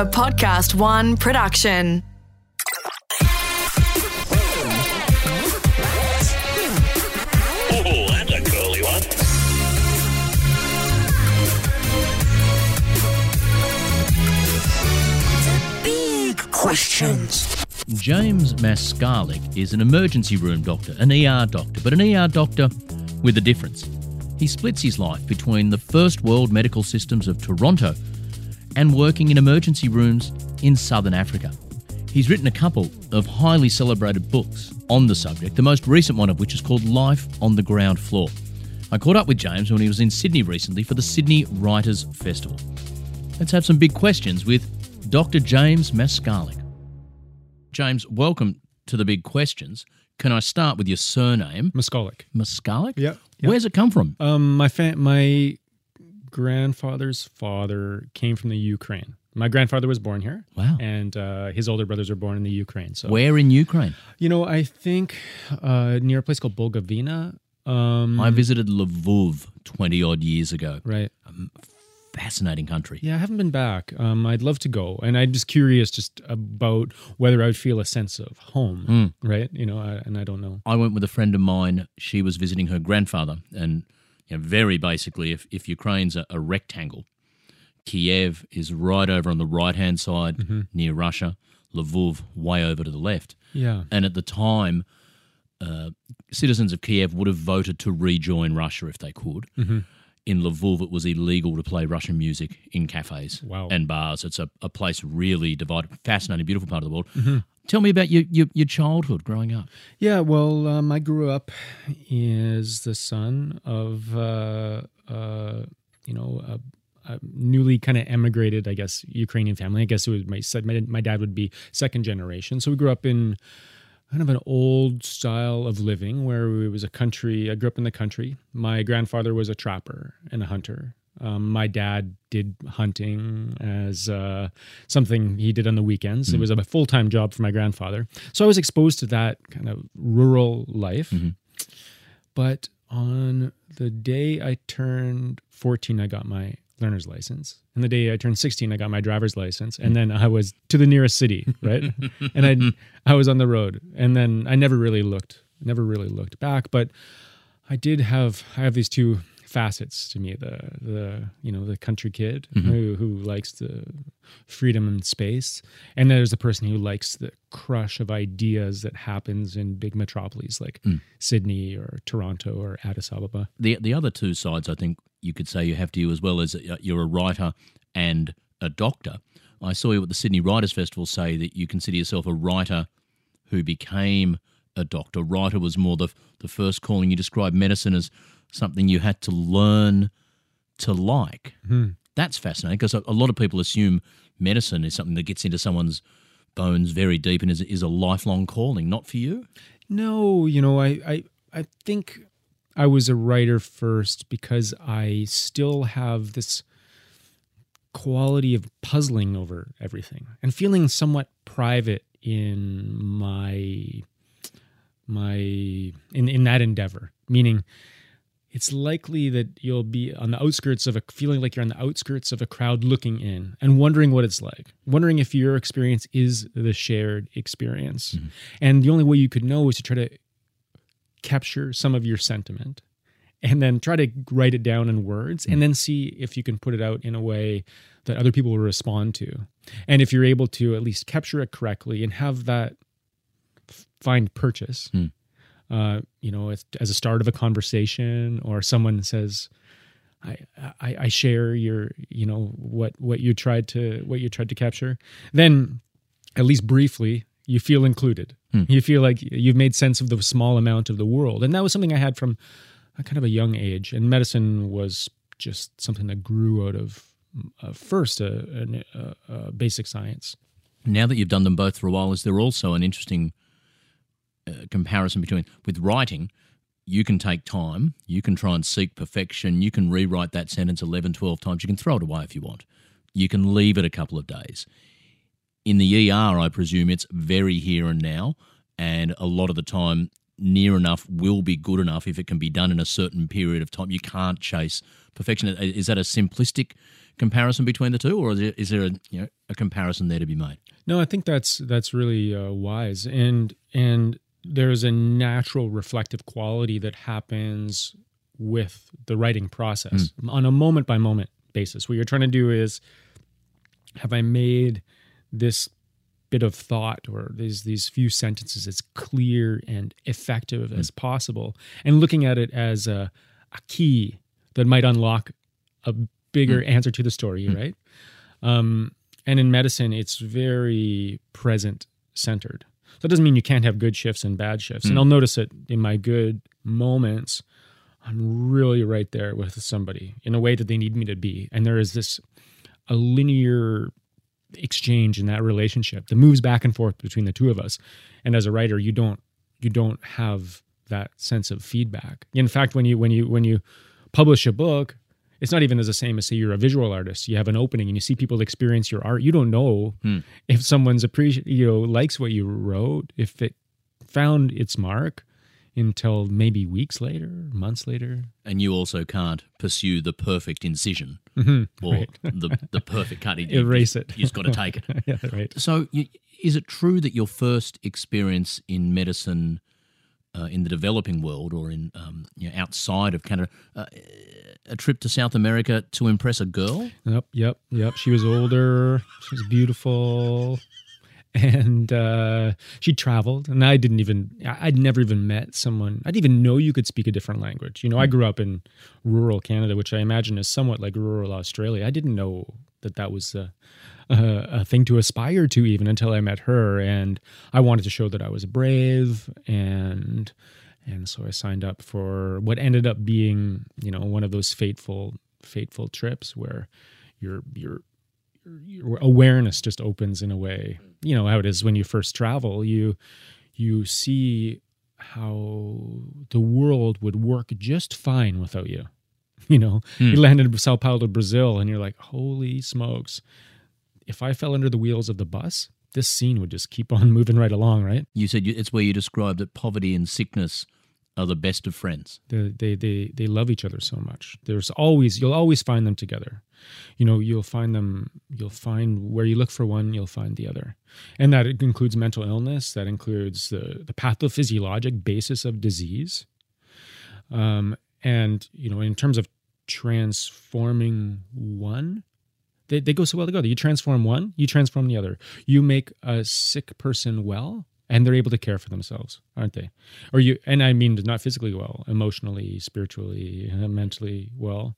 A PodcastOne production. Oh, that's a curly one. Big questions. James Maskalyk is an emergency room doctor, an ER doctor, but an ER doctor with a difference. He splits his life between the first world medical systems of Toronto and working in emergency rooms in southern Africa. He's written a couple of highly celebrated books on the subject, the most recent one of which is called Life on the Ground Floor. I caught up with James when he was in Sydney recently for the Sydney Writers Festival. Let's have some big questions with Dr. James Maskalyk. James, welcome to the big questions. Can I start with your surname, Muskolic. Maskalyk? Yep. Where's it come from? Um, my fa- my grandfather's father came from the Ukraine. My grandfather was born here. Wow. And uh, his older brothers were born in the Ukraine. So Where in Ukraine? you know, I think uh, near a place called Bukovina. Um, I visited Lvov 20 odd years ago. right. Fascinating country. Yeah, I haven't been back. Um, I'd love to go, and I'm just curious just about whether I would feel a sense of home. Right. You know, I, and I don't know. I went with a friend of mine. She was visiting her grandfather, and you know, very basically, if, if Ukraine's a, a rectangle, Kiev is right over on the right hand side mm-hmm. near Russia, Lvov way over to the left. Yeah. And at the time, uh, citizens of Kiev would have voted to rejoin Russia if they could. Mm-hmm. In Lvov, it was illegal to play Russian music in cafes Wow. and bars. It's a, a place really divided, fascinating, beautiful part of the world. Mm-hmm. Tell me about your, your, your childhood growing up. Yeah, well, um, I grew up as the son of, uh, uh, you know, a, a newly kind of emigrated, I guess, Ukrainian family. I guess it was my my, my dad would be second generation. So we grew up in kind of an old style of living where it was a country. I grew up in the country. My grandfather was a trapper and a hunter. Um, my dad did hunting as uh, something he did on the weekends. It was a full time job for my grandfather. So I was exposed to that kind of rural life. But on the day I turned 14, I got my learner's license. And the day I turned 16, I got my driver's license. And then I was to the nearest city, right? and I I was on the road. And then I never really looked, never really looked back. But I did have I have these two facets to me the the you know the country kid who who likes the freedom and space and there's the person who likes the crush of ideas that happens in big metropolises like Sydney or Toronto or Addis Ababa the the other two sides, I think you could say you have to you as well as uh, you're a writer and a doctor. I saw you at the Sydney Writers Festival say that you consider yourself a writer who became a doctor. Writer was more the the first calling. You described medicine as something you had to learn to like. Hmm. That's fascinating because a, a lot of people assume medicine is something that gets into someone's bones very deep and is, is a lifelong calling. Not for you. No, you know, I, I I think I was a writer first because I still have this quality of puzzling over everything and feeling somewhat private in my my in in that endeavor. Meaning it's likely that you'll be on the outskirts of a feeling like you're on the outskirts of a crowd looking in and wondering what it's like wondering if your experience is the shared experience. Mm-hmm. And the only way you could know is to try to capture some of your sentiment and then try to write it down in words and mm-hmm. then see if you can put it out in a way that other people will respond to. And if you're able to at least capture it correctly and have that find purchase hmm. Uh, you know, as, as a start of a conversation, or someone says, I, I, I share your, you know, what, what you tried to, what you tried to capture, then at least briefly, you feel included. You feel like you've made sense of the small amount of the world. And that was something I had from a kind of a young age. And medicine was just something that grew out of uh, first a, a, a, a basic science. Now that you've done them both for a while, is there also an interesting uh, comparison between with writing? You can take time, you can try and seek perfection, you can rewrite that sentence 11, 12 times, you can throw it away if you want, you can leave it a couple of days. In the ER, I presume it's very here and now, and a lot of the time near enough will be good enough if it can be done in a certain period of time. You can't chase perfection. Is that a simplistic comparison between the two, or is there, a you know a comparison there to be made? No, I think that's that's really uh, wise, and and there's a natural reflective quality that happens with the writing process hmm. on a moment by moment basis. What you're trying to do is, have I made this bit of thought or these these few sentences as clear and effective as hmm. possible, and looking at it as a, a key that might unlock a bigger hmm. answer to the story, right? Um, and in medicine, it's very present centered. So it doesn't mean you can't have good shifts and bad shifts. And hmm. I'll notice it in my good moments. I'm really right there with somebody in a way that they need me to be. And there is this a linear exchange in that relationship that moves back and forth between the two of us. And as a writer, you don't you don't have that sense of feedback. In fact, when you when you when you publish a book, it's not even as the same as say you're a visual artist. You have an opening and you see people experience your art. You don't know if someone's appreciate you know likes what you wrote, if it found its mark until maybe weeks later, months later. And you also can't pursue the perfect incision or the, the perfect cut. You- Mm-hmm. Erase it. You just got to take it. yeah, right. So, you, is it true that your first experience in medicine uh, in the developing world or in um, you know, outside of Canada, uh, a trip to South America to impress a girl? Yep, yep, yep. She was older. She was beautiful. And uh, she traveled, and I didn't even, I'd never even met someone, I didn't even know you could speak a different language. You know, I grew up in rural Canada, which I imagine is somewhat like rural Australia. I didn't know that that was a, a, a thing to aspire to even until I met her. And I wanted to show that I was brave. And, and so I signed up for what ended up being, you know, one of those fateful, fateful trips where your your your awareness just opens in a way you know how it is when you first travel you you see how the world would work just fine without you you know? You landed in sao paulo brazil and you're like holy smokes. If i fell under the wheels of the bus this scene would just keep on moving right along right? You said you, it's where you described that poverty and sickness are the best of friends. they, they they they love each other so much. There's always you'll always find them together. You know you'll find them you'll find where you look for one you'll find the other. And that includes mental illness that includes the the pathophysiologic basis of disease. Um and you know in terms of transforming one? They, they go so well together. You transform one you transform the other. You make a sick person well and they're able to care for themselves aren't they? Or you and i mean not physically well emotionally spiritually mentally well.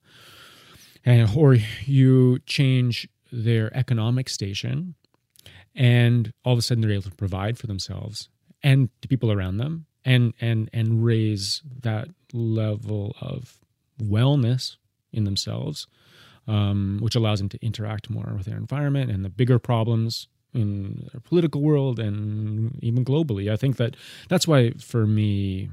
And or you change their economic station and all of a sudden they're able to provide for themselves and the people around them and and and raise that level of wellness in themselves um, which allows them to interact more with their environment and the bigger problems in our political world and even globally. I think that that's why for me,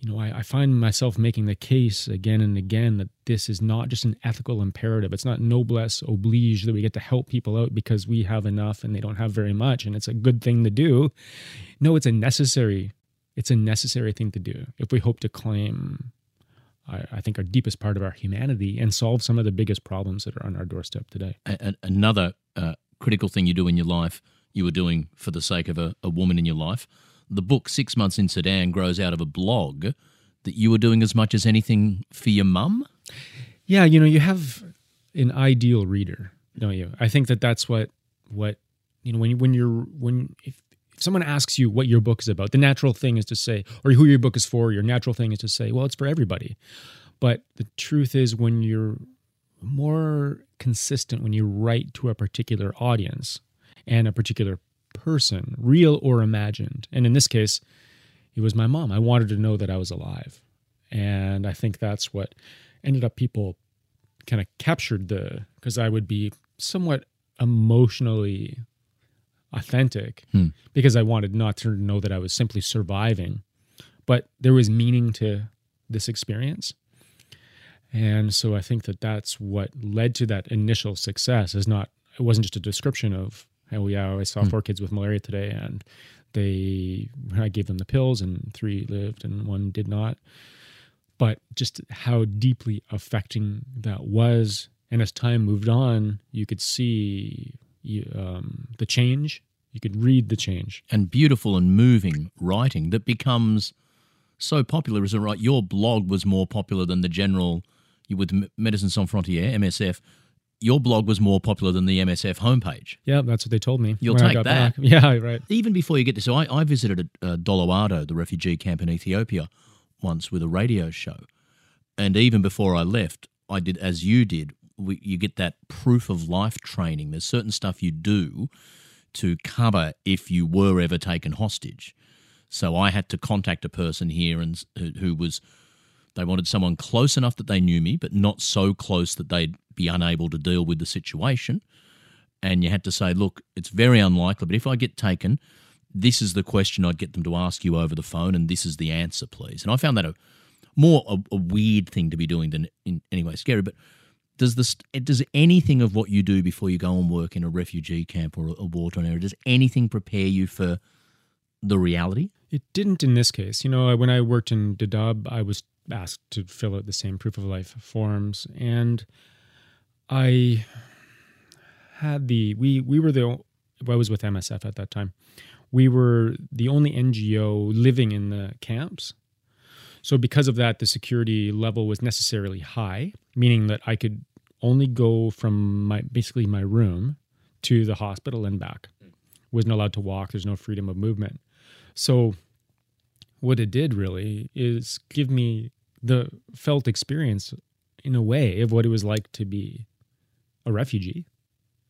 you know, I, I find myself making the case again and again that this is not just an ethical imperative. It's not noblesse oblige that we get to help people out because we have enough and they don't have very much, and it's a good thing to do. No, it's a necessary. It's a necessary thing to do if we hope to claim I, I think our deepest part of our humanity and solve some of the biggest problems that are on our doorstep today. Another uh, critical thing you do in your life, you were doing for the sake of a, a woman in your life. The book Six Months in Sudan grows out of a blog that you were doing as much as anything for your mum. Yeah, you know, you have an ideal reader, don't you? I think that that's what what you know when you, when you're when if someone asks you what your book is about, the natural thing is to say, or who your book is for. Your natural thing is to say, well, it's for everybody. But the truth is, when you're more consistent, when you write to a particular audience and a particular person, real or imagined, and in this case, it was my mom. I wanted to know that I was alive. And I think that's what ended up people kind of captured the because I would be somewhat emotionally authentic hmm. because I wanted not to know that I was simply surviving, but there was meaning to this experience. And so I think that that's what led to that initial success is not it wasn't just a description of Oh yeah, I saw hmm. four kids with malaria today, and they I gave them the pills, and three lived, and one did not. But just how deeply affecting that was, and as time moved on, you could see you- um, the change. You could read the change. and beautiful and moving writing that becomes so popular, isn't it right? Your blog was more popular than the general, you with Médecins Sans Frontières, MSF. Your blog was more popular than the MSF homepage. Yeah, that's what they told me. You'll take that. back. Yeah, right. Even before you get to, so I, I visited a Dollo Ado, the refugee camp in Ethiopia, once with a radio show. And even before I left, I did as you did. You get that proof of life training. There's certain stuff you do to cover if you were ever taken hostage. So I had to contact a person here and who, who was they wanted someone close enough that they knew me, but not so close that they'd be unable to deal with the situation. And you had to say, look, it's very unlikely, but if I get taken, this is the question I'd get them to ask you over the phone, and this is the answer, please. And I found that a more a, a weird thing to be doing than in any way scary. But does this does anything of what you do before you go and work in a refugee camp or a, a war-torn area does anything prepare you for the reality? It didn't in this case. You know, when I worked in Dadaab, I was asked to fill out the same proof of life forms, and I had the we we were the I was with MSF at that time. We were the only NGO living in the camps. So because of that, the security level was necessarily high, meaning that I could only go from my basically my room to the hospital and back. Hmm. Wasn't allowed to walk. There's no freedom of movement. So what it did really is give me the felt experience in a way of what it was like to be a refugee.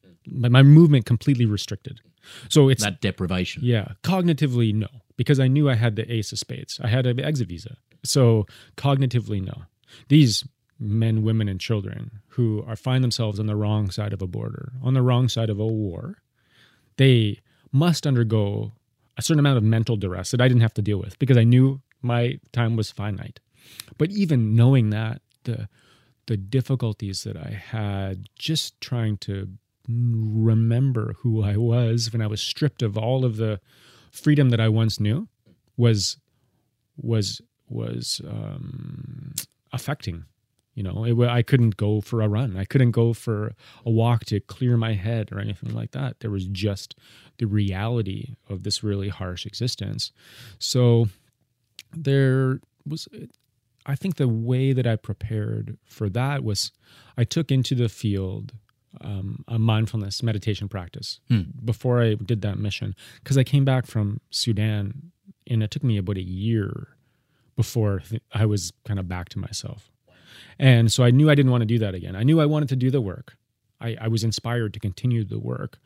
Hmm. My, my movement completely restricted. So it's That deprivation. yeah, cognitively no, because I knew I had the ace of spades. I had an exit visa. So cognitively no. These men, women, and children who are find themselves on the wrong side of a border, on the wrong side of a war, they must undergo a certain amount of mental duress that I didn't have to deal with because I knew my time was finite. But even knowing that, the the difficulties that I had just trying to remember who I was when I was stripped of all of the freedom that I once knew was was was um, affecting. You know, it, I couldn't go for a run. I couldn't go for a walk to clear my head or anything like that. There was just the reality of this really harsh existence. So there was I think the way that I prepared for that was I took into the field um, a mindfulness meditation practice before I did that mission because I came back from Sudan and it took me about a year before th- I was kind of back to myself. And so I knew I didn't want to do that again. I knew I wanted to do the work. I, I was inspired to continue the work,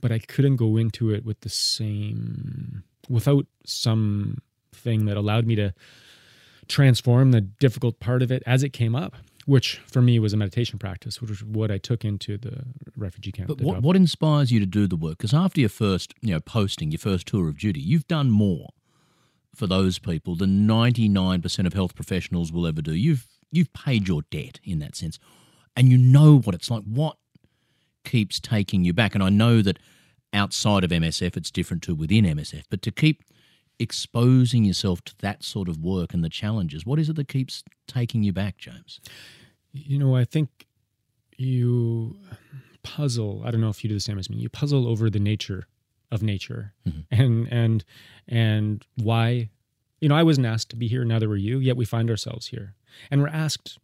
but I couldn't go into it with the same, without some thing that allowed me to transform the difficult part of it as it came up, which for me was a meditation practice, which was what I took into the refugee camp. But what, what inspires you to do the work? Because after your first, you know, posting, your first tour of duty, you've done more for those people than ninety nine percent of health professionals will ever do. You've you've paid your debt in that sense, and you know what it's like. What keeps taking you back? And I know that outside of MSF, it's different to within MSF. But to keep exposing yourself to that sort of work and the challenges, what is it that keeps taking you back, James? You know, I think you puzzle. I don't know if you do the same as me. You puzzle over the nature of nature, mm-hmm. and and and why. You know, I wasn't asked to be here. Neither were you. Yet we find ourselves here, and we're asked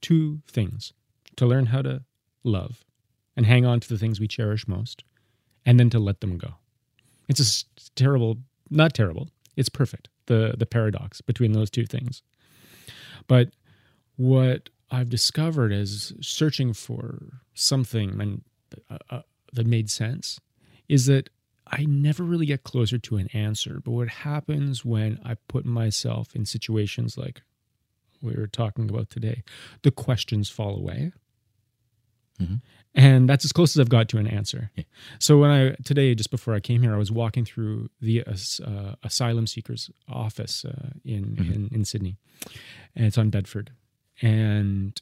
two things: to learn how to love, and hang on to the things we cherish most, and then to let them go. It's a terrible, not terrible. It's perfect. The the paradox between those two things. But what I've discovered is searching for something and uh, uh, that made sense is that I never really get closer to an answer. But what happens when I put myself in situations like we were talking about today, the questions fall away. Mm-hmm. And that's as close as I've got to an answer. So when I today, just before I came here, I was walking through the uh, asylum seekers office uh, in, mm-hmm. in in Sydney, and it's on Bedford, and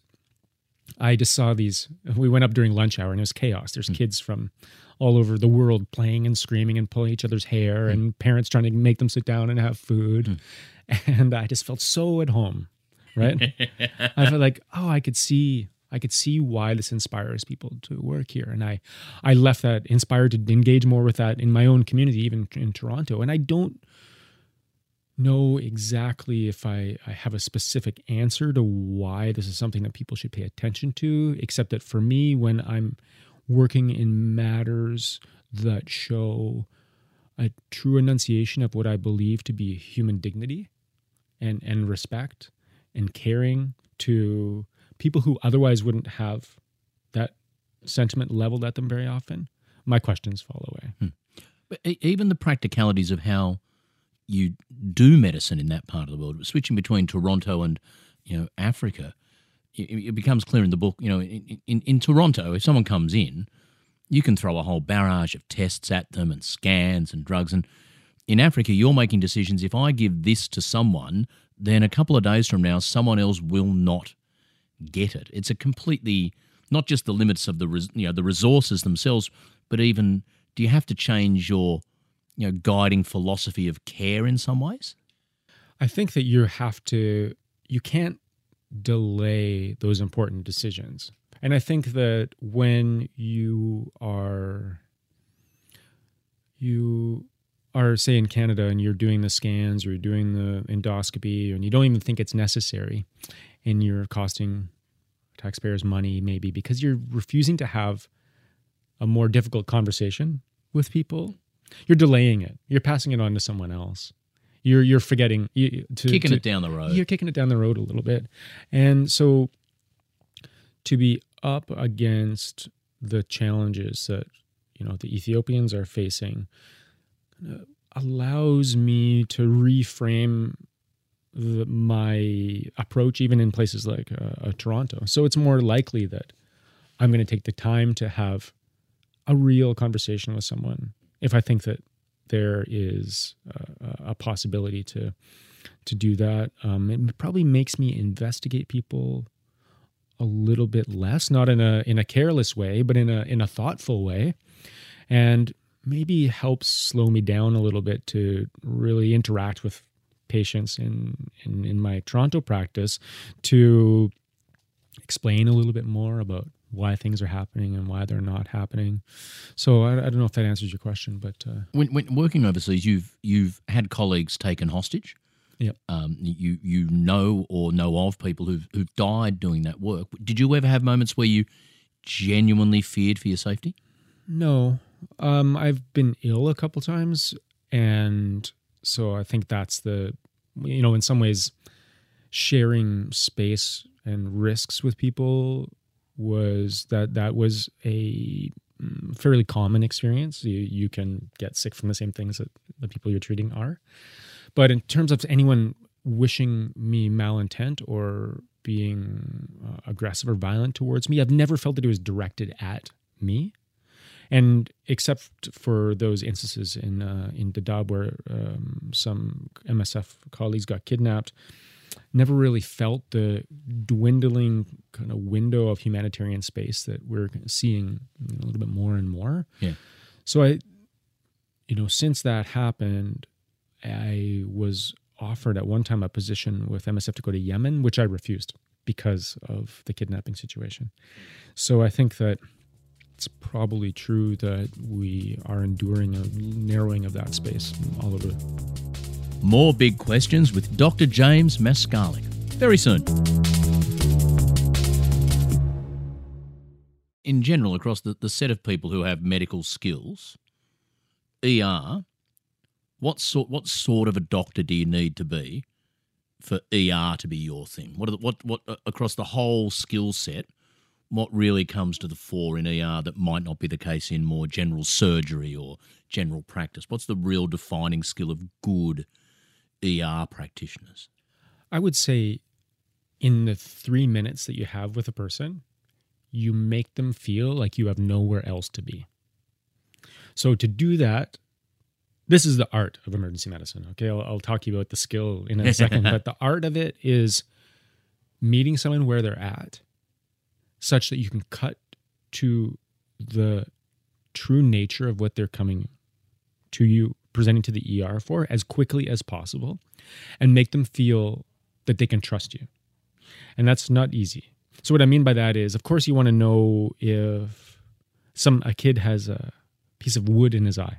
I just saw these. We went up during lunch hour and it was chaos. There's mm. kids from all over the world playing and screaming and pulling each other's hair, mm. and parents trying to make them sit down and have food. Mm. And I just felt so at home, right? I felt like, oh, I could see, I could see why this inspires people to work here, and I, I left that inspired to engage more with that in my own community, even in Toronto. And I don't know exactly if I, I have a specific answer to why this is something that people should pay attention to, except that for me, when I'm working in matters that show a true enunciation of what I believe to be human dignity and, and respect and caring to people who otherwise wouldn't have that sentiment leveled at them very often, my questions fall away. Hmm. But e- even the practicalities of how you do medicine in that part of the world, switching between Toronto and you know Africa, it, it becomes clear in the book. You know, in, in, in Toronto, if someone comes in, you can throw a whole barrage of tests at them and scans and drugs. And in Africa, you're making decisions. If I give this to someone, then a couple of days from now, someone else will not get it. It's a completely not just the limits of the you know the resources themselves, but even do you have to change your you know guiding philosophy of care in some ways? I think that you have to, you can't delay those important decisions. And I think that when you are, you are, say, in Canada and you're doing the scans or you're doing the endoscopy and you don't even think it's necessary and you're costing taxpayers money, maybe because you're refusing to have a more difficult conversation with people, you're delaying it. You're passing it on to someone else. You're you're forgetting you, to Kicking to- it down the road. you're kicking it down the road a little bit. And so to be up against the challenges that you know the Ethiopians are facing allows me to reframe the, my approach even in places like uh, uh, Toronto. So it's more likely that I'm going to take the time to have a real conversation with someone if I think that there is uh, a possibility to to do that. Um, it probably makes me investigate people a little bit less, not in a in a careless way, but in a in a thoughtful way, and maybe helps slow me down a little bit to really interact with patients in in, in my Toronto practice to explain a little bit more about why things are happening and why they're not happening. So I, I don't know if that answers your question, but uh, When, when working overseas, you've you've had colleagues taken hostage. Yep. Um, you you know or know of people who've who've died doing that work. Did you ever have moments where you genuinely feared for your safety? No, um, I've been ill a couple times, and so I think that's the, you know, in some ways, sharing space and risks with people was that that was a mm, fairly common experience. You you can get sick from the same things that the people you're treating are, but in terms of anyone wishing me malintent or being uh, aggressive or violent towards me, I've never felt that it was directed at me and except for those instances in uh, in Dadaab where um, some MSF colleagues got kidnapped, never really felt the dwindling kind of window of humanitarian space that we're seeing a little bit more and more. Yeah. So I, you know, since that happened, I was offered at one time a position with MSF to go to Yemen, which I refused because of the kidnapping situation. So I think that it's probably true that we are enduring a narrowing of that space all over. More big questions with Dr. James Maskalyk very soon. In general, across the, the set of people who have medical skills, ER, what sort what sort of a doctor do you need to be for ER to be your thing? What the, what what uh, across the whole skill set? What really comes to the fore in ER that might not be the case in more general surgery or general practice? What's the real defining skill of good ER practitioners? I would say in the three minutes that you have with a person, you make them feel like you have nowhere else to be. So to do that, this is the art of emergency medicine. Okay, I'll, I'll talk to you about the skill in a second, but the art of it is meeting someone where they're at, such that you can cut to the true nature of what they're coming to you presenting to the ER for as quickly as possible and make them feel that they can trust you. And that's not easy. So what I mean by that is of course you want to know if some a kid has a piece of wood in his eye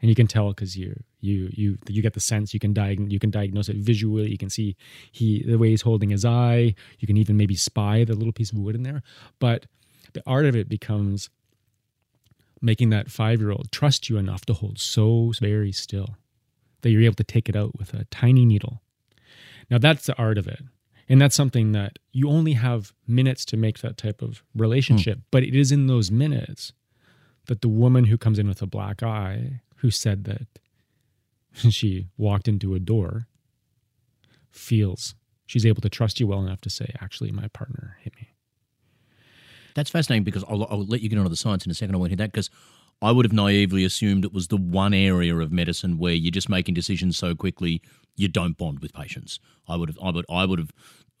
and you can tell because you you you you get the sense you can diagnose you can diagnose it visually you can see he the way he's holding his eye you can even maybe spy the little piece of wood in there. But the art of it becomes making that five year old trust you enough to hold so very still that you're able to take it out with a tiny needle. Now that's the art of it. And that's something that you only have minutes to make that type of relationship hmm. but it is in those minutes that the woman who comes in with a black eye who said that she walked into a door feels she's able to trust you well enough to say, actually, my partner hit me. That's fascinating because I'll, I'll let you get onto the science in a second. I won't hit that because I would have naively assumed it was the one area of medicine where you're just making decisions so quickly you don't bond with patients. I would have, I would, I would have,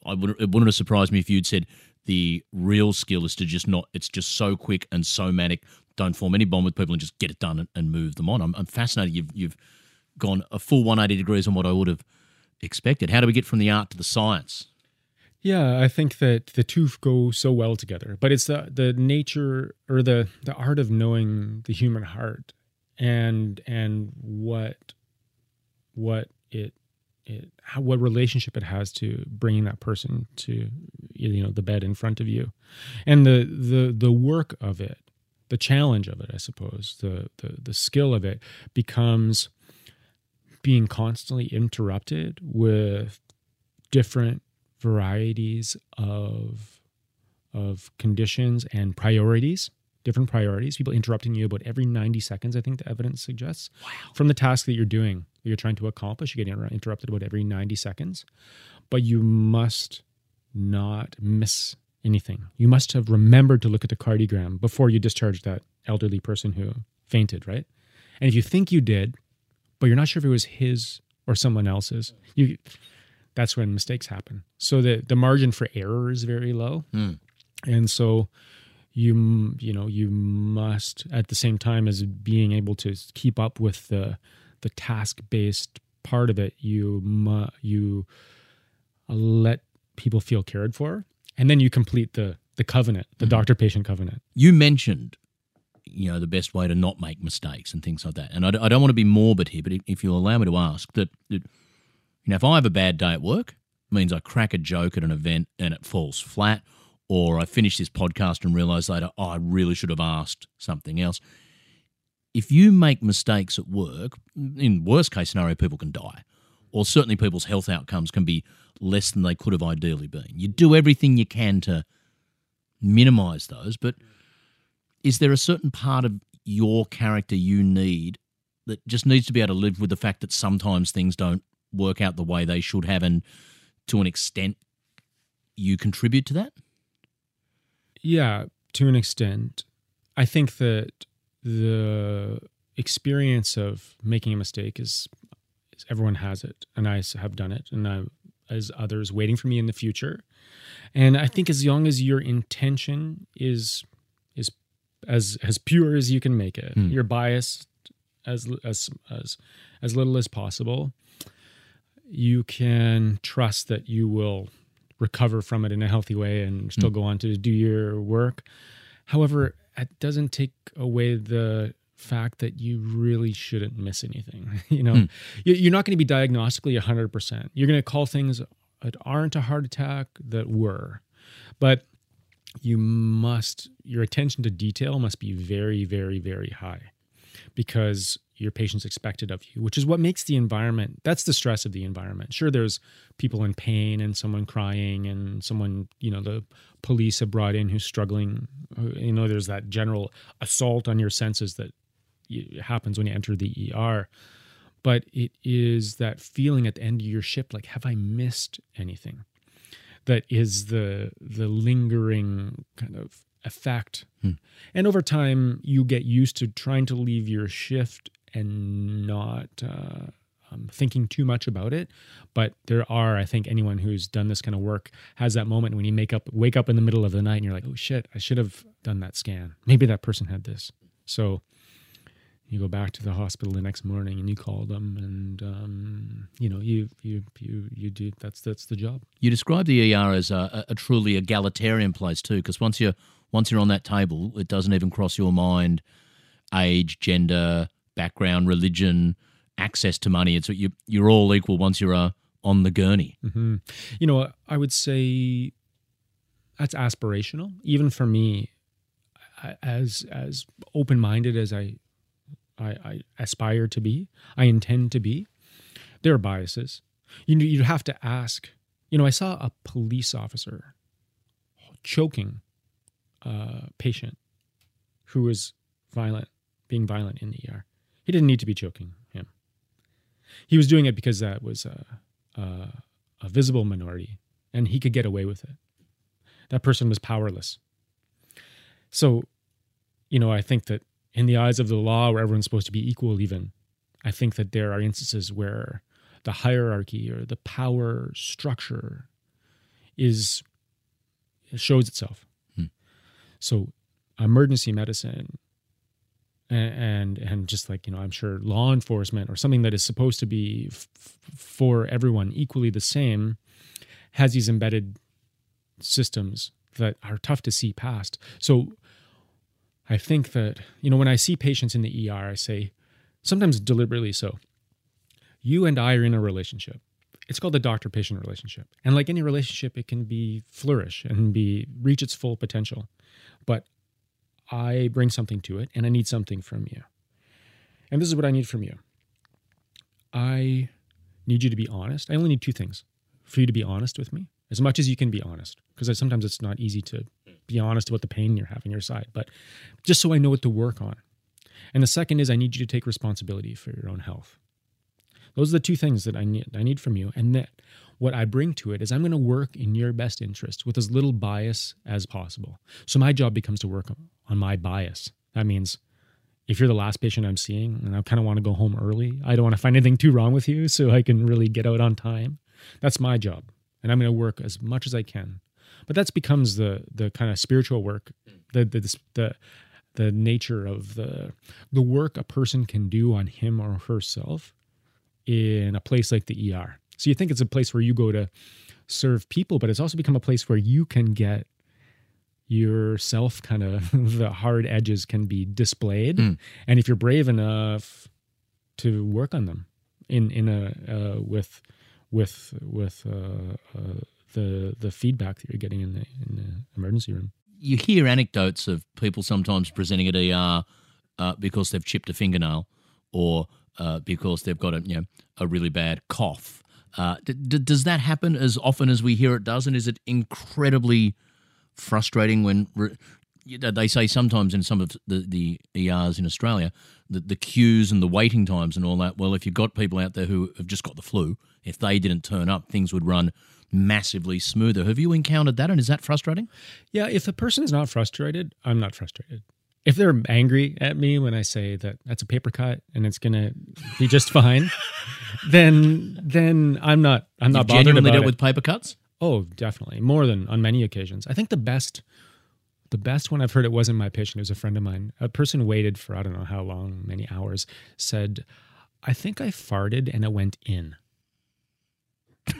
I would. It wouldn't have surprised me if you'd said the real skill is to just not. It's just so quick and so manic. Don't form any bond with people and just get it done and, move them on. I'm, I'm fascinated. You've you've gone a full 180 degrees on what I would have expected. How do we get from the art to the science? Yeah, I think that the two go so well together. But it's the the nature or the the art of knowing the human heart and and what what it it how, what relationship it has to bringing that person to you know the bed in front of you, and the the the work of it, the challenge of it, I suppose, the the the skill of it becomes being constantly interrupted with different varieties of of conditions and priorities different priorities people interrupting you about every 90 seconds i think the evidence suggests wow. from the task that you're doing that you're trying to accomplish you get interrupted about every 90 seconds but you must not miss anything you must have remembered to look at the cardiogram before you discharged that elderly person who fainted right and if you think you did but you're not sure if it was his or someone else's you that's when mistakes happen. So the the margin for error is very low, mm. and so you you know you must at the same time as being able to keep up with the the task based part of it, you mu- you let people feel cared for, and then you complete the the covenant, the mm. doctor patient covenant. You mentioned you know the best way to not make mistakes and things like that. And I, I don't want to be morbid here, but if you'll allow me to ask that, that you know, if I have a bad day at work, means I crack a joke at an event and it falls flat, or I finish this podcast and realize later, oh, I really should have asked something else. If you make mistakes at work, in worst case scenario, people can die, or certainly people's health outcomes can be less than they could have ideally been. You do everything you can to minimize those, but is there a certain part of your character you need that just needs to be able to live with the fact that sometimes things don't work out the way they should have, and to an extent, you contribute to that? Yeah, to an extent. I think that the experience of making a mistake is, everyone has it, and I have done it, and I, as others waiting for me in the future. And I think as long as your intention is is as as pure as you can make it, mm. you're biased as as as as little as possible, you can trust that you will recover from it in a healthy way and still mm. go on to do your work. However, it doesn't take away the fact that you really shouldn't miss anything. you know, mm. you're not going to be diagnostically 100%. You're going to call things that aren't a heart attack that were. But you must, your attention to detail must be very, very, very high because your patients expected of you, which is what makes the environment. That's the stress of the environment. Sure, there's people in pain and someone crying and someone, you know, the police have brought in who's struggling. You know, there's that general assault on your senses that happens when you enter the ER. But it is that feeling at the end of your shift, like, have I missed anything? That is the the lingering kind of effect. Hmm. And over time, you get used to trying to leave your shift and not uh, um, thinking too much about it. But there are, I think, anyone who's done this kind of work has that moment when you make up, wake up in the middle of the night, and you're like, "Oh shit, I should have done that scan. Maybe that person had this." So you go back to the hospital the next morning and you call them, and um, you know, you you you you do. That's that's the job. You describe the ER as a, a truly egalitarian place too, because once you're once you're on that table, it doesn't even cross your mind age, gender, background, religion, access to money. It's you, you're all equal once you're uh, on the gurney. hmm You know, I would say that's aspirational, even for me. As as open minded as I, I I aspire to be, I intend to be. There are biases. You you have to ask. You know, I saw a police officer choking a patient who was violent, being violent in the ER. He didn't need to be choking him. He was doing it because that was a, a, a visible minority and he could get away with it. That person was powerless. So, you know, I think that in the eyes of the law, where everyone's supposed to be equal, even, I think that there are instances where the hierarchy or the power structure is shows itself. Hmm. So, emergency medicine and, and and just like you know, I'm sure law enforcement or something that is supposed to be f- for everyone equally the same has these embedded systems that are tough to see past. So I think that, you know, when I see patients in the ER, I say, sometimes deliberately so, you and I are in a relationship. It's called the doctor patient relationship. And like any relationship, it can be flourish and be reach its full potential. But I bring something to it and I need something from you. And this is what I need from you. I need you to be honest. I only need two things for you to be honest with me, as much as you can be honest, because sometimes it's not easy to be honest about the pain you're having your side, but just so I know what to work on. And the second is I need you to take responsibility for your own health. Those are the two things that I need I need from you. And that what I bring to it is I'm going to work in your best interest with as little bias as possible. So my job becomes to work on my bias. That means if you're the last patient I'm seeing and I kind of want to go home early, I don't want to find anything too wrong with you so I can really get out on time. That's my job. And I'm going to work as much as I can. But that becomes the the kind of spiritual work, the the the the nature of the the work a person can do on him or herself in a place like the ER. So you think it's a place where you go to serve people, but it's also become a place where you can get yourself kind of the hard edges can be displayed Mm. and if you're brave enough to work on them in in a uh, with with with uh, uh, the the feedback that you're getting in the in the emergency room You hear anecdotes of people sometimes presenting at ER uh, because they've chipped a fingernail or uh, because they've got a you know a really bad cough. Uh, d- d- does that happen as often as we hear it does, and is it incredibly frustrating when re- they say sometimes in some of the, the ERs in Australia that the queues and the waiting times and all that. Well, if you've got people out there who have just got the flu, if they didn't turn up, things would run massively smoother. Have you encountered that, and is that frustrating? Yeah, if a person's not frustrated, I'm not frustrated. If they're angry at me when I say that that's a paper cut and it's gonna be just fine, then then I'm not I'm not You've bothered genuinely about dealt it. with paper cuts? Oh, definitely. More than on many occasions. I think the best the best one I've heard it wasn't my patient, it was a friend of mine. A person waited for I don't know how long, many hours, said, I think I farted and it went in.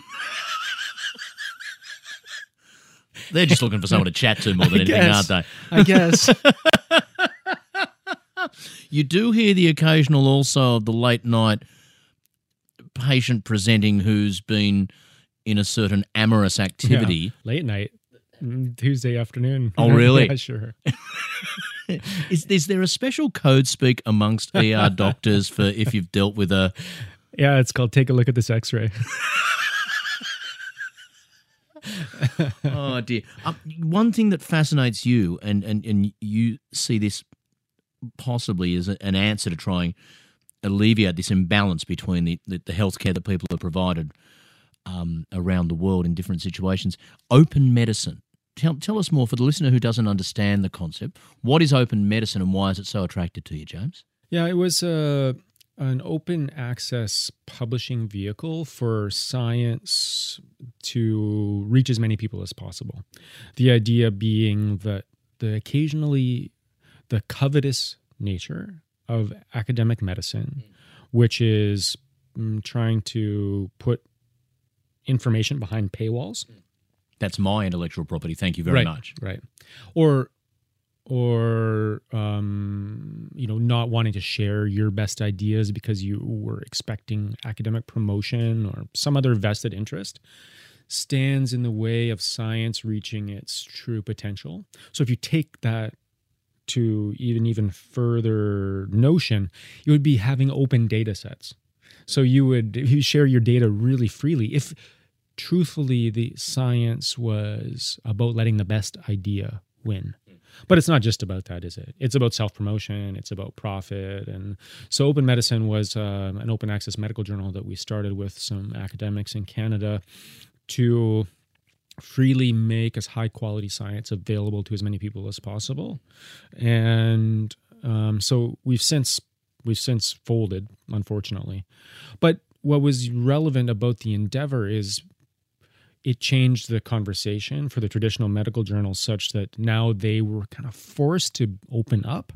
They're just looking for someone to chat to more than I anything, guess. aren't they? I guess. You do hear the occasional also of the late night patient presenting who's been in a certain amorous activity. Yeah. Late night. mm, Tuesday afternoon. Oh, really? yeah, sure. Is, is there a special code speak amongst ER doctors for if you've dealt with a Yeah, it's called Take a Look at This X Ray. oh dear. Um, one thing that fascinates you, and, and, and you see this possibly as an answer to trying alleviate this imbalance between the, the, the healthcare that people are provided um, around the world in different situations. Open medicine. Tell, tell us more for the listener who doesn't understand the concept. What is open medicine and why is it so attractive to you, James? Yeah, it was uh an open access publishing vehicle for science to reach as many people as possible. The idea being that the occasionally the covetous nature of academic medicine, which is mm, trying to put information behind paywalls. That's my intellectual property. Thank you very right, much. Right. Or or um, you know not wanting to share your best ideas because you were expecting academic promotion or some other vested interest stands in the way of science reaching its true potential. So if you take that to even even further notion it would be having open data sets. So you would you share your data really freely if truthfully the science was about letting the best idea win but it's not just about that, is it? It's about self promotion, it's about profit. And so, Open Medicine was uh, an open access medical journal that we started with some academics in Canada to freely make as high quality science available to as many people as possible. And um, so, we've since we've since folded, unfortunately. But what was relevant about the endeavor is it changed the conversation for the traditional medical journals such that now they were kind of forced to open up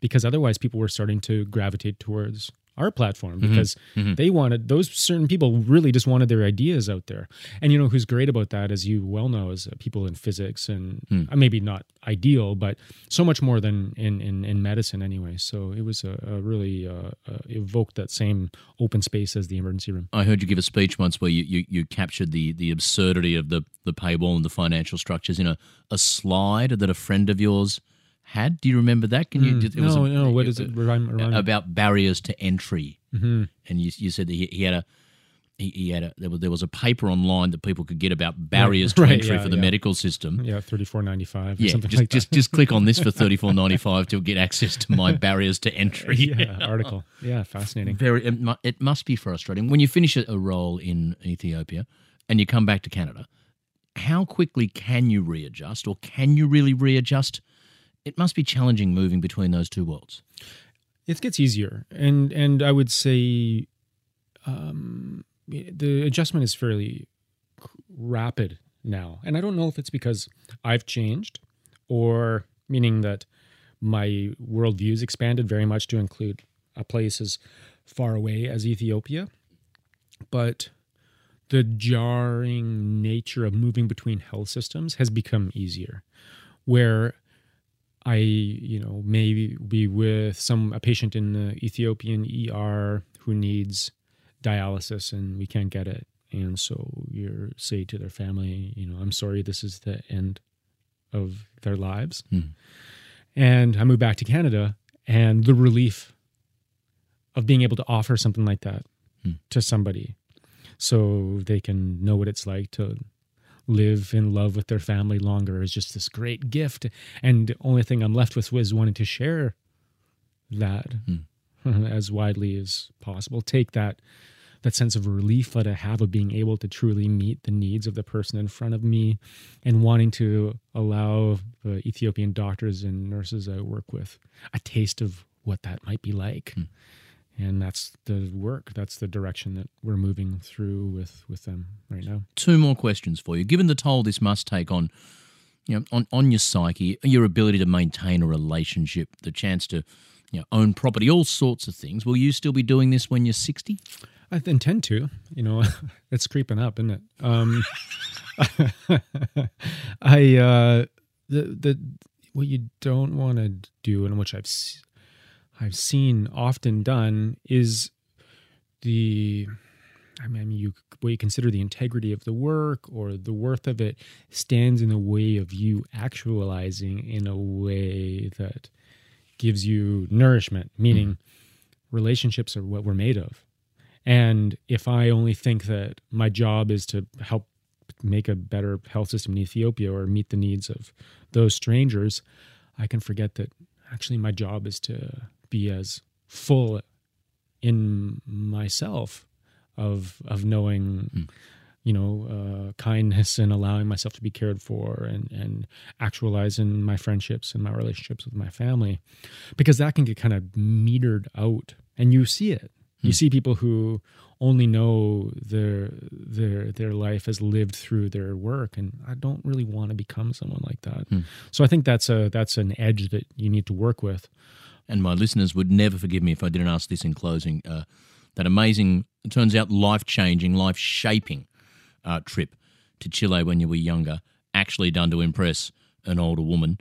because otherwise people were starting to gravitate towards our platform because mm-hmm. they wanted those certain people really just wanted their ideas out there. And you know who's great about that, as you well know, is uh, people in physics and mm. maybe not ideal, but so much more than in in, in medicine anyway. So it was a, a really uh, uh, evoked that same open space as the emergency room. I heard you give a speech once where you you, you captured the the absurdity of the the paywall and the financial structures in a, a slide that a friend of yours had. Do you remember that? Can you? Mm, it was no, a, no. What is it? Remind, remind about barriers to entry. Mm-hmm. And you, you said he, he had a he, he, had a there was there was a paper online that people could get about barriers right, to entry yeah, for the yeah. medical system. Yeah, thirty four ninety five. Yeah, something just like just just click on this for thirty four ninety five to get access to my barriers to entry. yeah, article. Yeah, fascinating. Very. It, it must be frustrating when you finish a role in Ethiopia and you come back to Canada. How quickly can you readjust, or can you really readjust? It must be challenging moving between those two worlds. It gets easier, and and I would say um, the adjustment is fairly rapid now. And I don't know if it's because I've changed, or meaning that my worldview's expanded very much to include a place as far away as Ethiopia, but the jarring nature of moving between health systems has become easier. Where I, you know, maybe be with some a patient in the Ethiopian ER who needs dialysis and we can't get it, and so you say to their family, you know, I'm sorry, this is the end of their lives, mm. and I move back to Canada, and the relief of being able to offer something like that mm. to somebody, so they can know what it's like to live in love with their family longer is just this great gift. And the only thing I'm left with was wanting to share that mm. as widely as possible. Take that that sense of relief that I have of being able to truly meet the needs of the person in front of me and wanting to allow the Ethiopian doctors and nurses I work with a taste of what that might be like. Mm and that's the work that's the direction that we're moving through with with them right now. Two more questions for you. Given the toll this must take on you know on, on your psyche your ability to maintain a relationship the chance to you know own property all sorts of things will you still be doing this when you're 60 i intend to you know it's creeping up isn't it? Um i uh the the what you don't want to do and which i've I've seen often done is the I mean, you what you consider the integrity of the work or the worth of it stands in the way of you actualizing in a way that gives you nourishment. Meaning, mm. relationships are what we're made of, and if I only think that my job is to help make a better health system in Ethiopia or meet the needs of those strangers, I can forget that actually my job is to be as full in myself of of knowing mm. you know uh, kindness and allowing myself to be cared for and and actualizing my friendships and my relationships with my family because that can get kind of metered out and you see it. You see people who only know their their their life as lived through their work, and I don't really want to become someone like that. So I think that's a that's an edge that you need to work with. And my listeners would never forgive me if I didn't ask this in closing. Uh, that amazing, it turns out, life changing, life shaping uh, trip to Chile when you were younger, actually done to impress an older woman.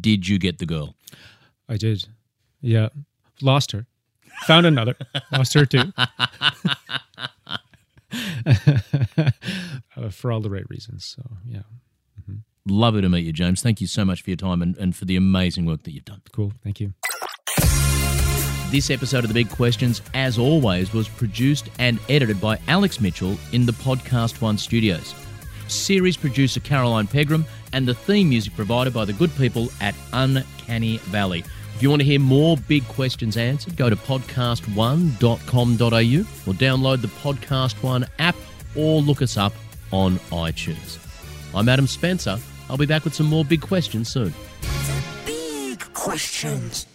Did you get the girl? I did, yeah. Lost her, found another, lost her too. uh, for all the right reasons. So yeah, Lovely to meet you, James. Thank you so much for your time and, and for the amazing work that you've done. cool. Thank you. This episode of The Big Questions, as always, was produced and edited by Alex Mitchell in the PodcastOne studios. Series producer Caroline Pegram, and the theme music provided by the good people at Uncanny Valley. If you want to hear more big questions answered, go to podcast1.com.au or download the PodcastOne app or look us up on iTunes. I'm Adam Spencer. I'll be back with some more big questions soon. Big questions.